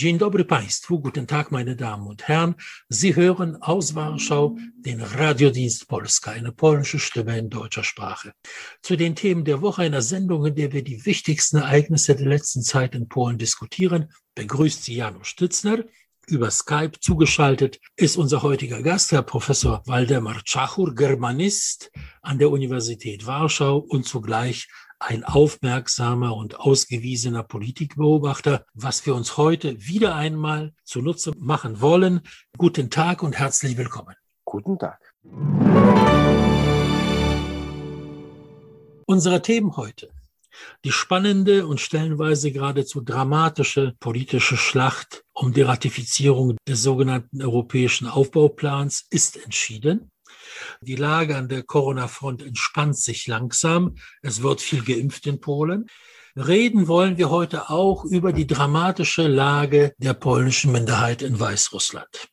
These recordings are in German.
Dzień dobry Państwu, guten Tag, meine Damen und Herren. Sie hören aus Warschau den Radiodienst Polska, eine polnische Stimme in deutscher Sprache. Zu den Themen der Woche einer Sendung, in der wir die wichtigsten Ereignisse der letzten Zeit in Polen diskutieren, begrüßt Sie Janusz Stützner. Über Skype zugeschaltet ist unser heutiger Gast, Herr Professor Waldemar Czachur, Germanist an der Universität Warschau und zugleich ein aufmerksamer und ausgewiesener Politikbeobachter, was wir uns heute wieder einmal zunutze machen wollen. Guten Tag und herzlich willkommen. Guten Tag. Unsere Themen heute. Die spannende und stellenweise geradezu dramatische politische Schlacht um die Ratifizierung des sogenannten europäischen Aufbauplans ist entschieden. Die Lage an der Corona-Front entspannt sich langsam. Es wird viel geimpft in Polen. Reden wollen wir heute auch über die dramatische Lage der polnischen Minderheit in Weißrussland.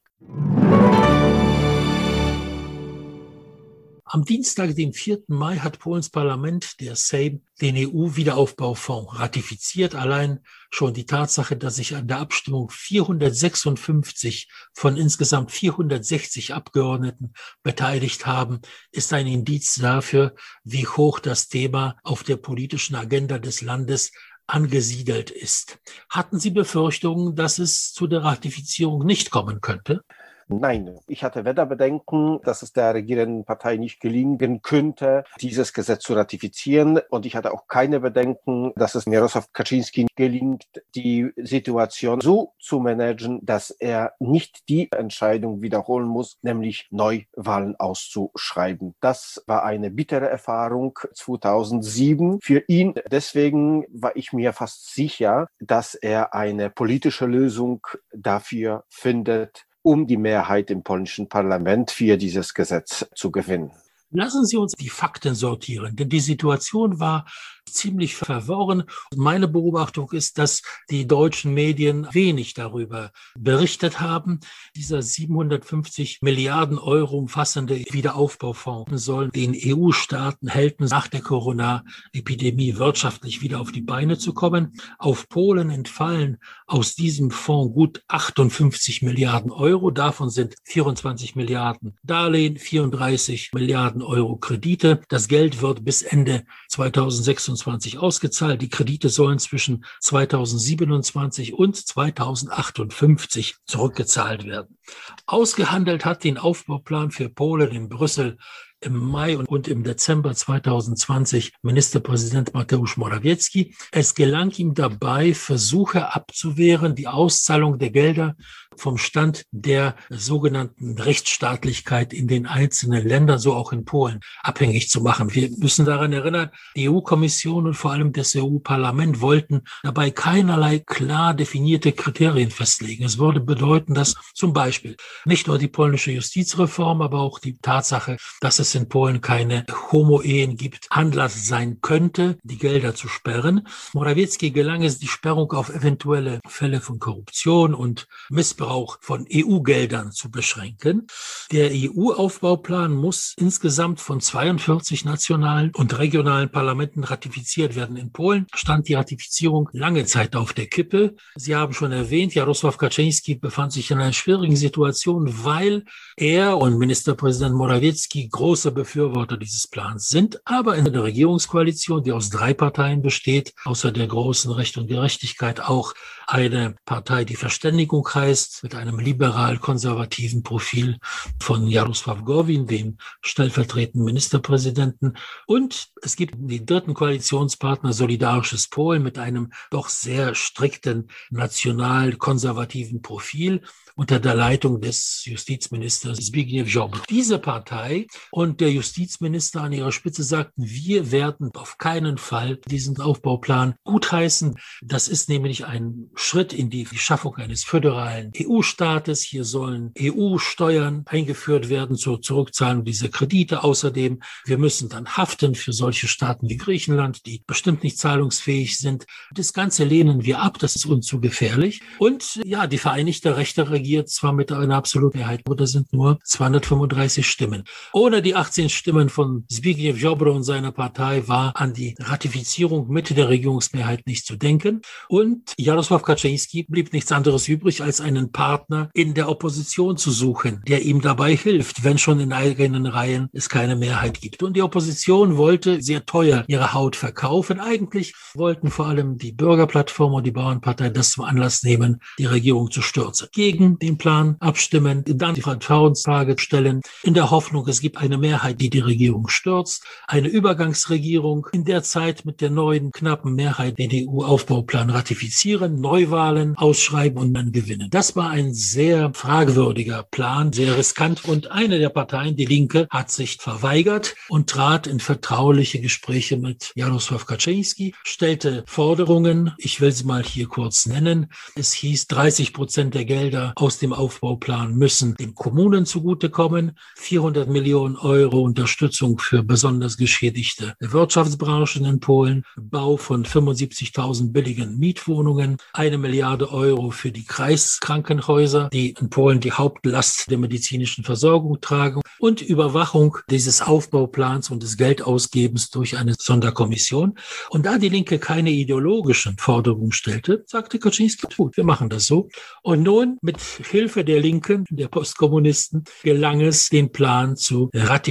Am Dienstag, dem 4. Mai, hat Polens Parlament, der Sejm, den EU-Wiederaufbaufonds ratifiziert. Allein schon die Tatsache, dass sich an der Abstimmung 456 von insgesamt 460 Abgeordneten beteiligt haben, ist ein Indiz dafür, wie hoch das Thema auf der politischen Agenda des Landes angesiedelt ist. Hatten Sie Befürchtungen, dass es zu der Ratifizierung nicht kommen könnte? Nein, ich hatte weder Bedenken, dass es der regierenden Partei nicht gelingen könnte, dieses Gesetz zu ratifizieren. Und ich hatte auch keine Bedenken, dass es Miroslav Kaczynski gelingt, die Situation so zu managen, dass er nicht die Entscheidung wiederholen muss, nämlich Neuwahlen auszuschreiben. Das war eine bittere Erfahrung 2007 für ihn. Deswegen war ich mir fast sicher, dass er eine politische Lösung dafür findet, um die Mehrheit im polnischen Parlament für dieses Gesetz zu gewinnen. Lassen Sie uns die Fakten sortieren, denn die Situation war ziemlich verworren. Meine Beobachtung ist, dass die deutschen Medien wenig darüber berichtet haben. Dieser 750 Milliarden Euro umfassende Wiederaufbaufonds soll den EU-Staaten helfen, nach der Corona-Epidemie wirtschaftlich wieder auf die Beine zu kommen. Auf Polen entfallen aus diesem Fonds gut 58 Milliarden Euro. Davon sind 24 Milliarden Darlehen, 34 Milliarden Euro Kredite. Das Geld wird bis Ende 2026 2026 ausgezahlt. Die Kredite sollen zwischen 2027 und 2058 zurückgezahlt werden. Ausgehandelt hat den Aufbauplan für Polen in Brüssel im Mai und im Dezember 2020 Ministerpräsident Mateusz Morawiecki. Es gelang ihm dabei, Versuche abzuwehren, die Auszahlung der Gelder vom Stand der sogenannten Rechtsstaatlichkeit in den einzelnen Ländern, so auch in Polen, abhängig zu machen. Wir müssen daran erinnern, die EU-Kommission und vor allem das EU-Parlament wollten dabei keinerlei klar definierte Kriterien festlegen. Es würde bedeuten, dass zum Beispiel nicht nur die polnische Justizreform, aber auch die Tatsache, dass es in Polen keine Homo-Ehen gibt, Anlass sein könnte, die Gelder zu sperren. Morawiecki gelang es, die Sperrung auf eventuelle Fälle von Korruption und Missbrauch von EU-Geldern zu beschränken. Der EU-Aufbauplan muss insgesamt von 42 nationalen und regionalen Parlamenten ratifiziert werden. In Polen stand die Ratifizierung lange Zeit auf der Kippe. Sie haben schon erwähnt, Jarosław Kaczynski befand sich in einer schwierigen Situation, weil er und Ministerpräsident Morawiecki große Befürworter dieses Plans sind, aber in der Regierungskoalition, die aus drei Parteien besteht, außer der großen Recht und Gerechtigkeit auch eine Partei, die Verständigung heißt, mit einem liberal-konservativen Profil von Jaroslaw Gowin, dem stellvertretenden Ministerpräsidenten. Und es gibt den dritten Koalitionspartner Solidarisches Polen mit einem doch sehr strikten national-konservativen Profil unter der Leitung des Justizministers Zbigniew Ziobro. Diese Partei und der Justizminister an ihrer Spitze sagten, wir werden auf keinen Fall diesen Aufbauplan gutheißen. Das ist nämlich ein Schritt in die Schaffung eines föderalen EU-Staates. Hier sollen EU-Steuern eingeführt werden zur Zurückzahlung dieser Kredite. Außerdem, wir müssen dann haften für solche Staaten wie Griechenland, die bestimmt nicht zahlungsfähig sind. Das Ganze lehnen wir ab. Das ist uns zu gefährlich. Und ja, die Vereinigte Rechte regiert zwar mit einer absoluten Mehrheit, aber das sind nur 235 Stimmen. Ohne die 18 Stimmen von Zbigniew Ziobro und seiner Partei war an die Ratifizierung mit der Regierungsmehrheit nicht zu denken. Und Jarosław Kaczyński blieb nichts anderes übrig, als einen Partner in der Opposition zu suchen, der ihm dabei hilft, wenn schon in eigenen Reihen es keine Mehrheit gibt. Und die Opposition wollte sehr teuer ihre Haut verkaufen. Eigentlich wollten vor allem die Bürgerplattform und die Bauernpartei das zum Anlass nehmen, die Regierung zu stürzen. Gegen den Plan abstimmen, dann die Vertrauensfrage stellen, in der Hoffnung, es gibt eine Mehrheit, die die Regierung stürzt. Eine Übergangsregierung in der Zeit mit der neuen knappen Mehrheit den EU-Aufbauplan ratifizieren, Neuwahlen ausschreiben und dann gewinnen. Das war ein sehr fragwürdiger Plan, sehr riskant und eine der Parteien, die Linke, hat sich verweigert und trat in vertrauliche Gespräche mit Jarosław Kaczynski, stellte Forderungen, ich will sie mal hier kurz nennen. Es hieß, 30 Prozent der Gelder aus dem Aufbauplan müssen den Kommunen zugutekommen, 400 Millionen Euro Unterstützung für besonders geschädigte Wirtschaftsbranchen in Polen, Bau von 75.000 billigen Mietwohnungen, eine Milliarde Euro für die Kreiskrankenhäuser, die in Polen die Hauptlast der medizinischen Versorgung tragen und Überwachung dieses Aufbauplans und des Geldausgebens durch eine Sonderkommission. Und da die Linke keine ideologischen Forderungen stellte, sagte Kaczynski, gut, wir machen das so. Und nun mit Hilfe der Linken, der Postkommunisten, gelang es, den Plan zu ratifizieren.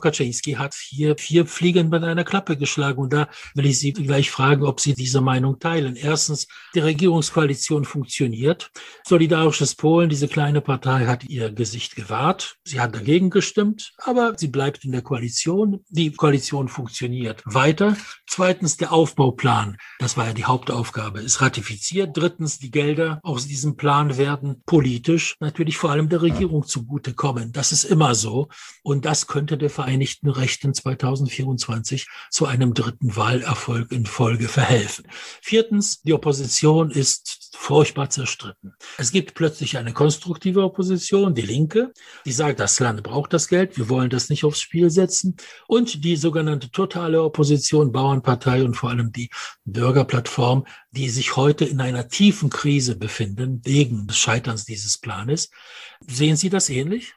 Kaczynski hat hier vier Fliegen mit einer Klappe geschlagen. Und da will ich Sie gleich fragen, ob Sie diese Meinung teilen. Erstens, die Regierungskoalition funktioniert. Solidarisches Polen, diese kleine Partei, hat ihr Gesicht gewahrt. Sie hat dagegen gestimmt, aber sie bleibt in der Koalition. Die Koalition funktioniert weiter. Zweitens, der Aufbauplan, das war ja die Hauptaufgabe, ist ratifiziert. Drittens, die Gelder aus diesem Plan werden politisch natürlich vor allem der Regierung zugutekommen. Das ist immer so. Das könnte der Vereinigten Rechten 2024 zu einem dritten Wahlerfolg in Folge verhelfen. Viertens, die Opposition ist furchtbar zerstritten. Es gibt plötzlich eine konstruktive Opposition, die Linke, die sagt, das Land braucht das Geld, wir wollen das nicht aufs Spiel setzen. Und die sogenannte totale Opposition, Bauernpartei und vor allem die Bürgerplattform, die sich heute in einer tiefen Krise befinden, wegen des Scheiterns dieses Planes. Sehen Sie das ähnlich?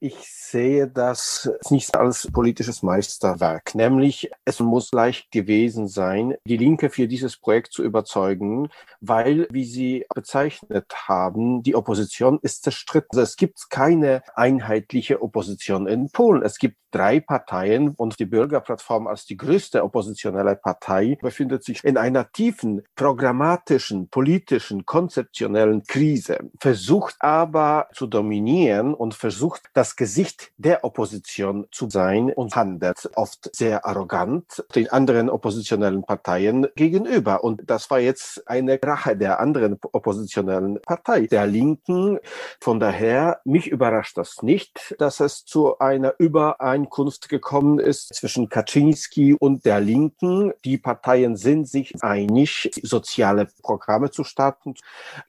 Ich sehe das nicht als politisches Meisterwerk. Nämlich, es muss leicht gewesen sein, die Linke für dieses Projekt zu überzeugen, weil, wie Sie bezeichnet haben, die Opposition ist zerstritten. Also es gibt keine einheitliche Opposition in Polen. Es gibt drei Parteien und die Bürgerplattform als die größte oppositionelle Partei befindet sich in einer tiefen programmatischen, politischen, konzeptionellen Krise, versucht aber zu dominieren und versucht das Gesicht der Opposition zu sein und handelt oft sehr arrogant den anderen oppositionellen Parteien gegenüber. Und das war jetzt eine Rache der anderen oppositionellen Partei, der Linken. Von daher, mich überrascht das nicht, dass es zu einer Übereinkunft gekommen ist zwischen Kaczynski und der Linken. Die Parteien sind sich einig, soziale Programme zu starten.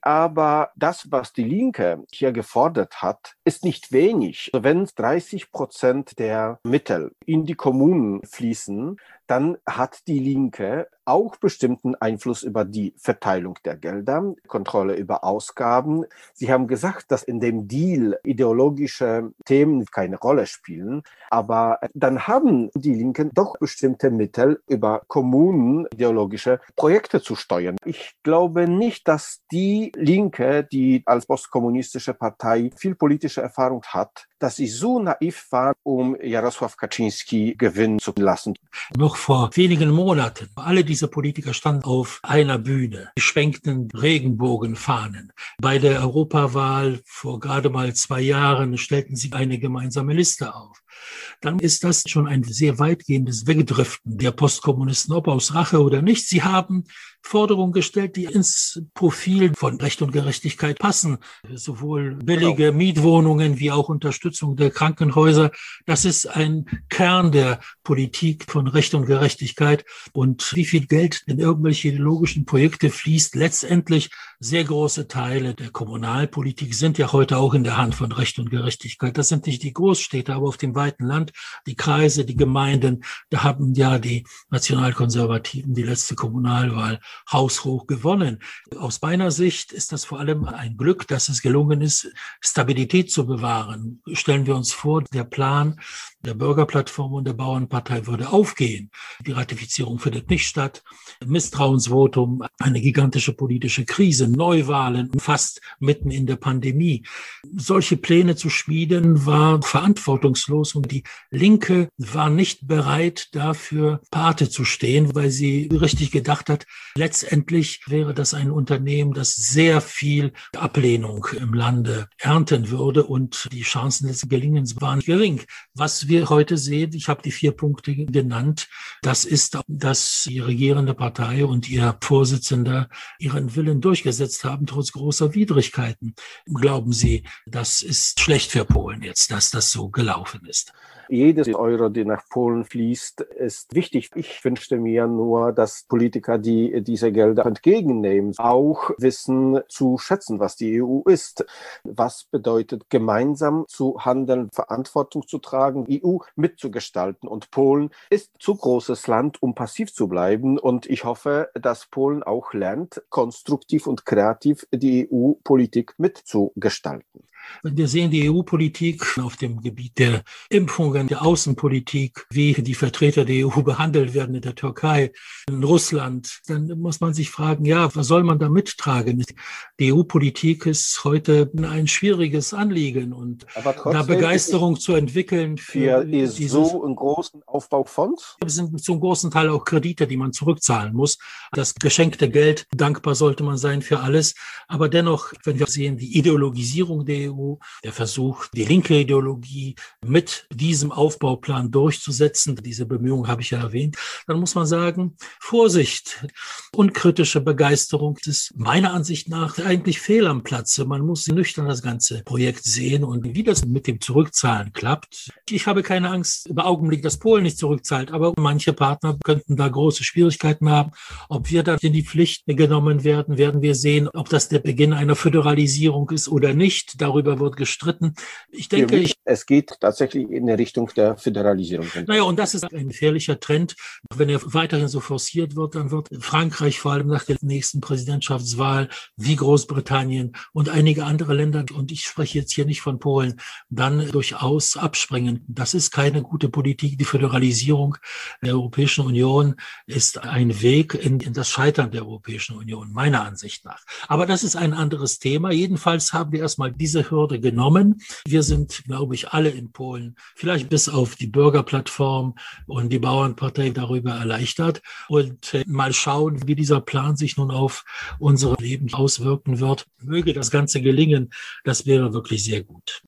Aber das, was die Linke hier gefordert hat, ist nicht wenig. Wenn 30 Prozent der Mittel in die Kommunen fließen, dann hat die Linke auch bestimmten Einfluss über die Verteilung der Gelder, Kontrolle über Ausgaben. Sie haben gesagt, dass in dem Deal ideologische Themen keine Rolle spielen, aber dann haben die Linken doch bestimmte Mittel über Kommunen ideologische Projekte zu steuern. Ich glaube nicht, dass die Linke, die als postkommunistische Partei viel politische Erfahrung hat, dass sie so naiv war, um Jarosław Kaczynski gewinnen zu lassen. Noch vor wenigen Monaten, alle diese Politiker standen auf einer Bühne, schwenkten Regenbogenfahnen. Bei der Europawahl vor gerade mal zwei Jahren stellten sie eine gemeinsame Liste auf. Dann ist das schon ein sehr weitgehendes Wegdriften der Postkommunisten, ob aus Rache oder nicht. Sie haben Forderungen gestellt, die ins Profil von Recht und Gerechtigkeit passen. Sowohl billige genau. Mietwohnungen wie auch Unterstützung der Krankenhäuser. Das ist ein Kern der Politik von Recht und Gerechtigkeit. Und wie viel Geld in irgendwelche ideologischen Projekte fließt, letztendlich sehr große Teile der Kommunalpolitik sind ja heute auch in der Hand von Recht und Gerechtigkeit. Das sind nicht die Großstädte, aber auf dem weiten Land, die Kreise, die Gemeinden, da haben ja die Nationalkonservativen die letzte Kommunalwahl haushoch gewonnen. Aus meiner Sicht ist das vor allem ein Glück, dass es gelungen ist, Stabilität zu bewahren. Stellen wir uns vor, der Plan der Bürgerplattform und der Bauernpartei würde aufgehen. Die Ratifizierung findet nicht statt. Misstrauensvotum, eine gigantische politische Krise, Neuwahlen, fast mitten in der Pandemie. Solche Pläne zu schmieden war verantwortungslos und die Linke war nicht bereit, dafür Pate zu stehen, weil sie richtig gedacht hat, letztendlich wäre das ein Unternehmen, das sehr viel Ablehnung im Lande ernten würde und die Chancen des Gelingens waren gering. Was wir heute sehen, ich habe die vier Punkte genannt, das ist, dass die regierende Partei und ihr Vorsitzender ihren Willen durchgesetzt haben, trotz großer Widrigkeiten. Glauben Sie, das ist schlecht für Polen jetzt, dass das so gelaufen Jedes Euro, der nach Polen fließt, ist wichtig. Ich wünschte mir nur, dass Politiker, die diese Gelder entgegennehmen, auch wissen zu schätzen, was die EU ist. Was bedeutet gemeinsam zu handeln, Verantwortung zu tragen, EU mitzugestalten. Und Polen ist zu großes Land, um passiv zu bleiben. Und ich hoffe, dass Polen auch lernt, konstruktiv und kreativ die EU-Politik mitzugestalten. Wir sehen die EU-Politik auf dem Gebiet der Impfungen, der Außenpolitik, wie die Vertreter der EU behandelt werden in der Türkei, in Russland. Dann muss man sich fragen, ja, was soll man da mittragen? Die EU-Politik ist heute ein schwieriges Anliegen und da Begeisterung zu entwickeln für dieses, so einen großen Aufbaufonds? Es sind zum großen Teil auch Kredite, die man zurückzahlen muss. Das geschenkte Geld, dankbar sollte man sein für alles. Aber dennoch, wenn wir sehen, die Ideologisierung der EU, CDU, der Versuch, die linke Ideologie mit diesem Aufbauplan durchzusetzen. Diese Bemühungen habe ich ja erwähnt. Dann muss man sagen, Vorsicht, unkritische Begeisterung ist meiner Ansicht nach eigentlich fehl am Platze. Man muss nüchtern das ganze Projekt sehen und wie das mit dem Zurückzahlen klappt. Ich habe keine Angst im Augenblick, dass Polen nicht zurückzahlt, aber manche Partner könnten da große Schwierigkeiten haben. Ob wir da in die Pflicht genommen werden, werden wir sehen, ob das der Beginn einer Föderalisierung ist oder nicht. Darüber darüber wird gestritten. Ich denke, ich, es geht tatsächlich in der Richtung der Föderalisierung. Naja, und das ist ein gefährlicher Trend. Wenn er weiterhin so forciert wird, dann wird Frankreich vor allem nach der nächsten Präsidentschaftswahl wie Großbritannien und einige andere Länder, und ich spreche jetzt hier nicht von Polen, dann durchaus abspringen. Das ist keine gute Politik. Die Föderalisierung der Europäischen Union ist ein Weg in, in das Scheitern der Europäischen Union, meiner Ansicht nach. Aber das ist ein anderes Thema. Jedenfalls haben wir erstmal diese Hürde genommen. Wir sind, glaube ich, alle in Polen, vielleicht bis auf die Bürgerplattform und die Bauernpartei darüber erleichtert. Und äh, mal schauen, wie dieser Plan sich nun auf unser Leben auswirken wird. Möge das Ganze gelingen. Das wäre wirklich sehr gut.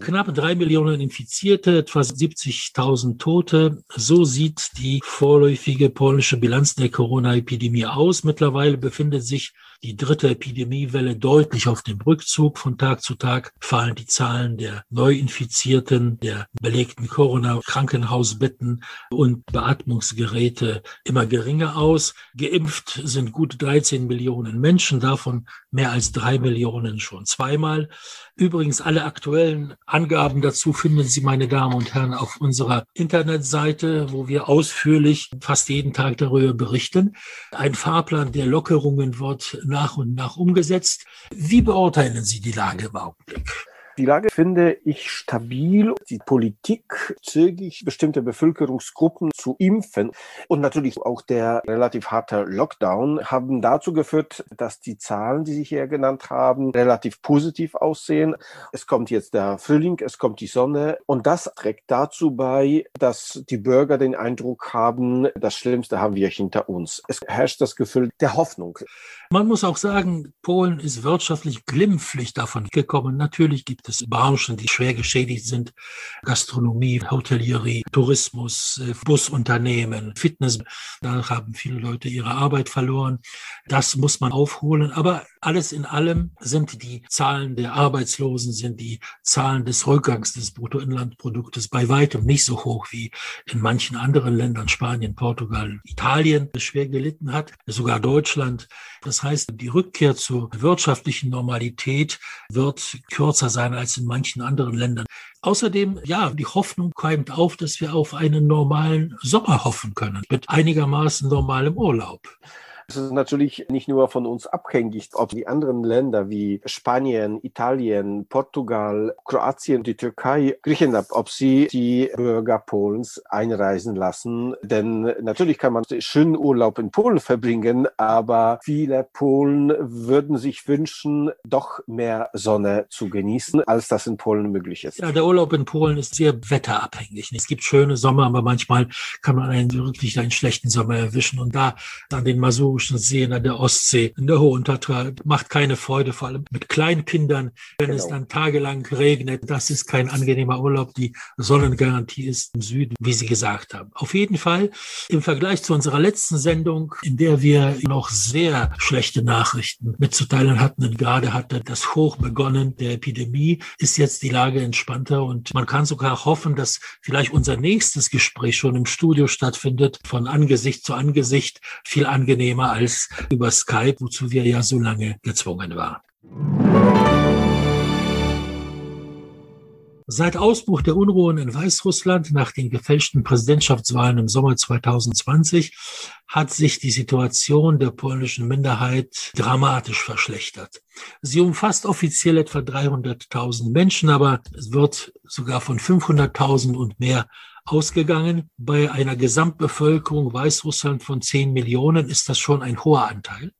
Knapp drei Millionen Infizierte, etwa 70.000 Tote. So sieht die vorläufige polnische Bilanz der Corona-Epidemie aus. Mittlerweile befindet sich die dritte Epidemiewelle deutlich auf dem Rückzug. Von Tag zu Tag fallen die Zahlen der Neuinfizierten, der belegten Corona-Krankenhausbetten und Beatmungsgeräte immer geringer aus. Geimpft sind gut 13 Millionen Menschen, davon mehr als drei Millionen schon zweimal. Übrigens, alle aktuellen Angaben dazu finden Sie, meine Damen und Herren, auf unserer Internetseite, wo wir ausführlich fast jeden Tag darüber berichten. Ein Fahrplan der Lockerungen wird nach und nach umgesetzt. Wie beurteilen Sie die Lage im Augenblick? Die Lage finde ich stabil. Die Politik zügig bestimmte Bevölkerungsgruppen zu impfen und natürlich auch der relativ harte Lockdown haben dazu geführt, dass die Zahlen, die Sie hier genannt haben, relativ positiv aussehen. Es kommt jetzt der Frühling, es kommt die Sonne und das trägt dazu bei, dass die Bürger den Eindruck haben, das Schlimmste haben wir hinter uns. Es herrscht das Gefühl der Hoffnung. Man muss auch sagen, Polen ist wirtschaftlich glimpflich davon gekommen. Natürlich gibt Branchen, die schwer geschädigt sind. Gastronomie, Hotellerie, Tourismus, äh, Busunternehmen, Fitness. Da haben viele Leute ihre Arbeit verloren. Das muss man aufholen. Aber alles in allem sind die Zahlen der Arbeitslosen, sind die Zahlen des Rückgangs des Bruttoinlandproduktes bei weitem nicht so hoch wie in manchen anderen Ländern, Spanien, Portugal, Italien, das schwer gelitten hat, sogar Deutschland. Das heißt, die Rückkehr zur wirtschaftlichen Normalität wird kürzer sein als in manchen anderen Ländern. Außerdem, ja, die Hoffnung keimt auf, dass wir auf einen normalen Sommer hoffen können, mit einigermaßen normalem Urlaub. Es ist natürlich nicht nur von uns abhängig, ob die anderen Länder wie Spanien, Italien, Portugal, Kroatien, die Türkei, Griechenland, ob sie die Bürger Polens einreisen lassen. Denn natürlich kann man schönen Urlaub in Polen verbringen, aber viele Polen würden sich wünschen, doch mehr Sonne zu genießen, als das in Polen möglich ist. Ja, der Urlaub in Polen ist sehr wetterabhängig. Es gibt schöne Sommer, aber manchmal kann man einen wirklich einen schlechten Sommer erwischen. Und da an den Masur Asurischen Seen an der Ostsee, in der Hohen Tatra, macht keine Freude, vor allem mit Kleinkindern, wenn genau. es dann tagelang regnet. Das ist kein angenehmer Urlaub. Die Sonnengarantie ist im Süden, wie Sie gesagt haben. Auf jeden Fall im Vergleich zu unserer letzten Sendung, in der wir noch sehr schlechte Nachrichten mitzuteilen hatten und gerade hatte das Hoch begonnen der Epidemie, ist jetzt die Lage entspannter und man kann sogar hoffen, dass vielleicht unser nächstes Gespräch schon im Studio stattfindet, von Angesicht zu Angesicht, viel angenehmer schlimmer als über Skype, wozu wir ja so lange gezwungen waren. Seit Ausbruch der Unruhen in Weißrussland nach den gefälschten Präsidentschaftswahlen im Sommer 2020 hat sich die Situation der polnischen Minderheit dramatisch verschlechtert. Sie umfasst offiziell etwa 300.000 Menschen, aber es wird sogar von 500.000 und mehr ausgegangen. Bei einer Gesamtbevölkerung Weißrussland von 10 Millionen ist das schon ein hoher Anteil.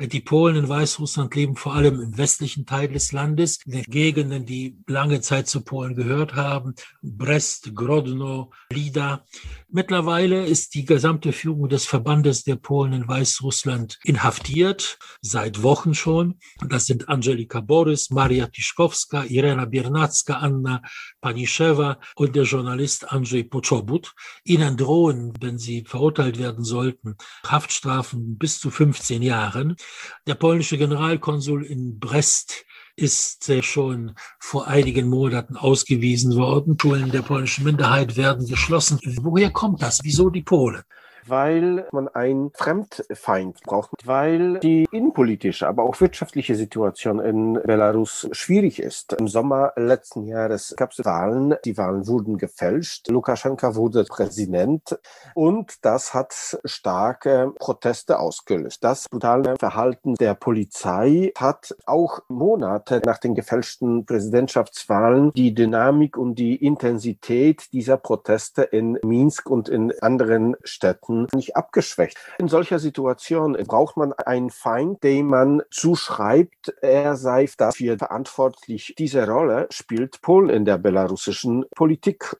Die Polen in Weißrussland leben vor allem im westlichen Teil des Landes, in den Gegenden, die lange Zeit zu Polen gehört haben, Brest, Grodno, Lida. Mittlerweile ist die gesamte Führung des Verbandes der Polen in Weißrussland inhaftiert, seit Wochen schon. Das sind Angelika Boris, Maria Tischkowska, Irena Biernacka, Anna Panischewa und der Journalist Andrzej Poczobut. Ihnen drohen, wenn sie verurteilt werden sollten, Haftstrafen bis zu 15 Jahren. Der polnische Generalkonsul in Brest ist schon vor einigen Monaten ausgewiesen worden. Schulen der polnischen Minderheit werden geschlossen. Woher kommt das? Wieso die Polen? Weil man einen Fremdfeind braucht, weil die innenpolitische, aber auch wirtschaftliche Situation in Belarus schwierig ist. Im Sommer letzten Jahres gab es Wahlen, die Wahlen wurden gefälscht, Lukaschenka wurde Präsident und das hat starke Proteste ausgelöst. Das brutale Verhalten der Polizei hat auch Monate nach den gefälschten Präsidentschaftswahlen die Dynamik und die Intensität dieser Proteste in Minsk und in anderen Städten Seiten nicht abgeschwächt. In solcher Situation braucht man einen Feind, dem man zuschreibt, er sei dafür verantwortlich. Diese Rolle spielt Polen in der belarussischen Politik.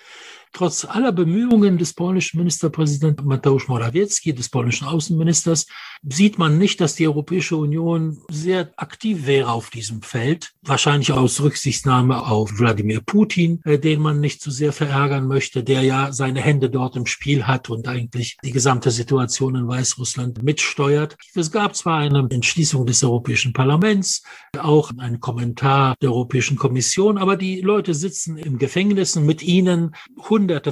Trotz aller Bemühungen des polnischen Ministerpräsidenten Mateusz Morawiecki, des polnischen Außenministers, sieht man nicht, dass die Europäische Union sehr aktiv wäre auf diesem Feld. Wahrscheinlich aus Rücksichtnahme auf Wladimir Putin, äh, den man nicht zu so sehr verärgern möchte, der ja seine Hände dort im Spiel hat und eigentlich die gesamte Situation in Weißrussland mitsteuert. Es gab zwar eine Entschließung des Europäischen Parlaments, auch einen Kommentar der Europäischen Kommission, aber die Leute sitzen im Gefängnis mit ihnen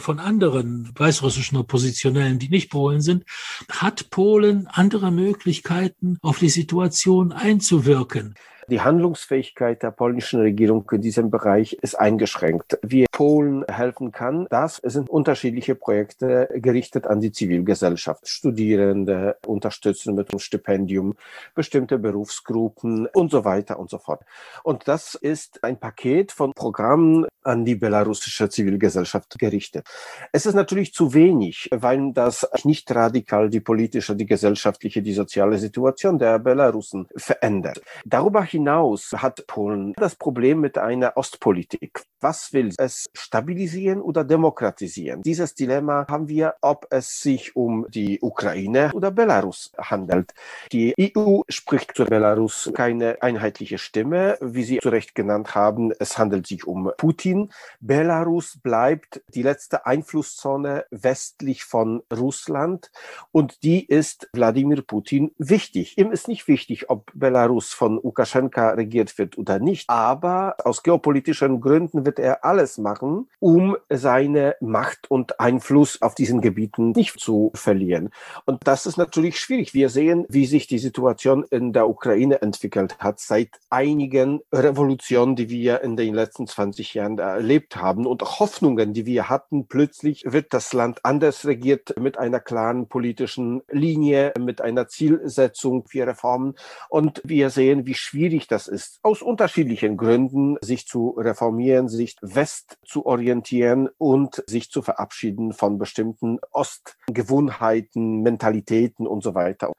von anderen weißrussischen Oppositionellen, die nicht Polen sind, hat Polen andere Möglichkeiten, auf die Situation einzuwirken. Die Handlungsfähigkeit der polnischen Regierung in diesem Bereich ist eingeschränkt. Wie Polen helfen kann, das sind unterschiedliche Projekte gerichtet an die Zivilgesellschaft. Studierende unterstützen mit einem Stipendium, bestimmte Berufsgruppen und so weiter und so fort. Und das ist ein Paket von Programmen an die belarussische Zivilgesellschaft gerichtet. Es ist natürlich zu wenig, weil das nicht radikal die politische, die gesellschaftliche, die soziale Situation der Belarusen verändert. Darüber hinaus hat Polen das Problem mit einer Ostpolitik. Was will es stabilisieren oder demokratisieren? Dieses Dilemma haben wir, ob es sich um die Ukraine oder Belarus handelt. Die EU spricht zu Belarus keine einheitliche Stimme, wie Sie zu Recht genannt haben. Es handelt sich um Putin. Belarus bleibt die letzte Einflusszone westlich von Russland und die ist Wladimir Putin wichtig. Ihm ist nicht wichtig, ob Belarus von Lukaschenka regiert wird oder nicht, aber aus geopolitischen Gründen wird er alles machen, um seine Macht und Einfluss auf diesen Gebieten nicht zu verlieren. Und das ist natürlich schwierig. Wir sehen, wie sich die Situation in der Ukraine entwickelt hat seit einigen Revolutionen, die wir in den letzten 20 Jahren erlebt haben und Hoffnungen, die wir hatten. Plötzlich wird das Land anders regiert mit einer klaren politischen Linie, mit einer Zielsetzung für Reformen. Und wir sehen, wie schwierig das ist, aus unterschiedlichen Gründen, sich zu reformieren, sich west zu orientieren und sich zu verabschieden von bestimmten Ostgewohnheiten, Mentalitäten und so weiter.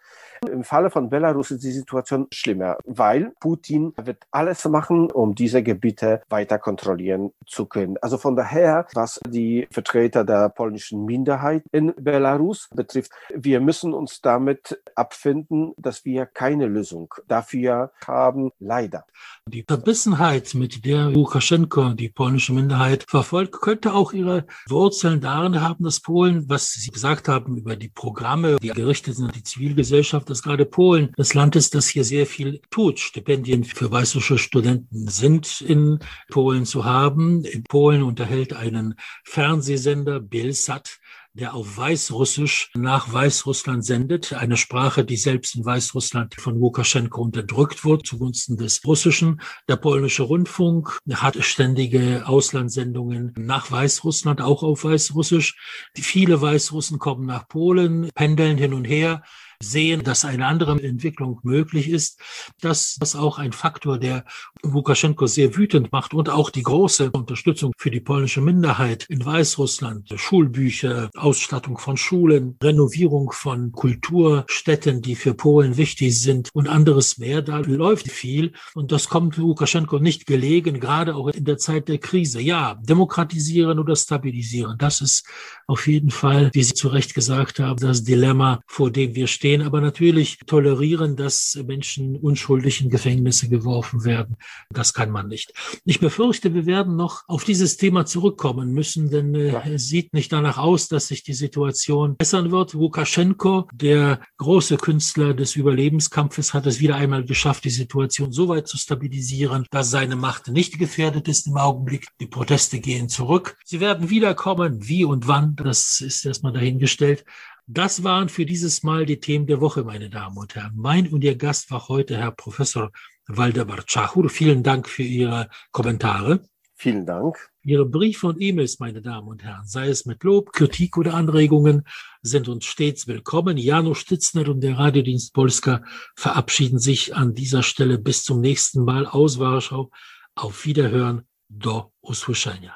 Im Falle von Belarus ist die Situation schlimmer, weil Putin wird alles machen, um diese Gebiete weiter kontrollieren zu können. Also von daher, was die Vertreter der polnischen Minderheit in Belarus betrifft, wir müssen uns damit abfinden, dass wir keine Lösung dafür haben, leider. Die Verbissenheit, mit der Lukaschenko die polnische Minderheit verfolgt, könnte auch ihre Wurzeln darin haben, dass Polen, was Sie gesagt haben über die Programme, die gerichtet sind die Zivilgesellschaft, dass gerade Polen das Land ist, das hier sehr viel tut. Stipendien für weißrussische Studenten sind in Polen zu haben. In Polen unterhält einen Fernsehsender Belsat der auf Weißrussisch nach Weißrussland sendet, eine Sprache, die selbst in Weißrussland von Lukaschenko unterdrückt wird zugunsten des Russischen. Der polnische Rundfunk hat ständige Auslandssendungen nach Weißrussland, auch auf Weißrussisch. Viele Weißrussen kommen nach Polen, pendeln hin und her sehen, dass eine andere Entwicklung möglich ist. Das ist auch ein Faktor, der Lukaschenko sehr wütend macht und auch die große Unterstützung für die polnische Minderheit in Weißrussland. Schulbücher, Ausstattung von Schulen, Renovierung von Kulturstätten, die für Polen wichtig sind und anderes mehr. Da läuft viel und das kommt Lukaschenko nicht gelegen, gerade auch in der Zeit der Krise. Ja, demokratisieren oder stabilisieren, das ist auf jeden Fall, wie Sie zu Recht gesagt haben, das Dilemma, vor dem wir stehen sehen aber natürlich tolerieren, dass Menschen unschuldig in Gefängnisse geworfen werden. Das kann man nicht. Ich befürchte, wir werden noch auf dieses Thema zurückkommen müssen, denn äh, ja. es sieht nicht danach aus, dass sich die Situation bessern wird. Lukaschenko, der große Künstler des Überlebenskampfes, hat es wieder einmal geschafft, die Situation so weit zu stabilisieren, dass seine Macht nicht gefährdet ist im Augenblick. Die Proteste gehen zurück. Sie werden wiederkommen. Wie und wann, das ist erstmal dahingestellt. Das waren für dieses Mal die Themen der Woche, meine Damen und Herren. Mein und Ihr Gast war heute Herr Professor Waldemar Czachur. Vielen Dank für Ihre Kommentare. Vielen Dank. Ihre Briefe und E-Mails, meine Damen und Herren, sei es mit Lob, Kritik oder Anregungen, sind uns stets willkommen. Janusz Stitzner und der Radiodienst Polska verabschieden sich an dieser Stelle bis zum nächsten Mal aus Warschau. Auf Wiederhören. Do usłyszenia.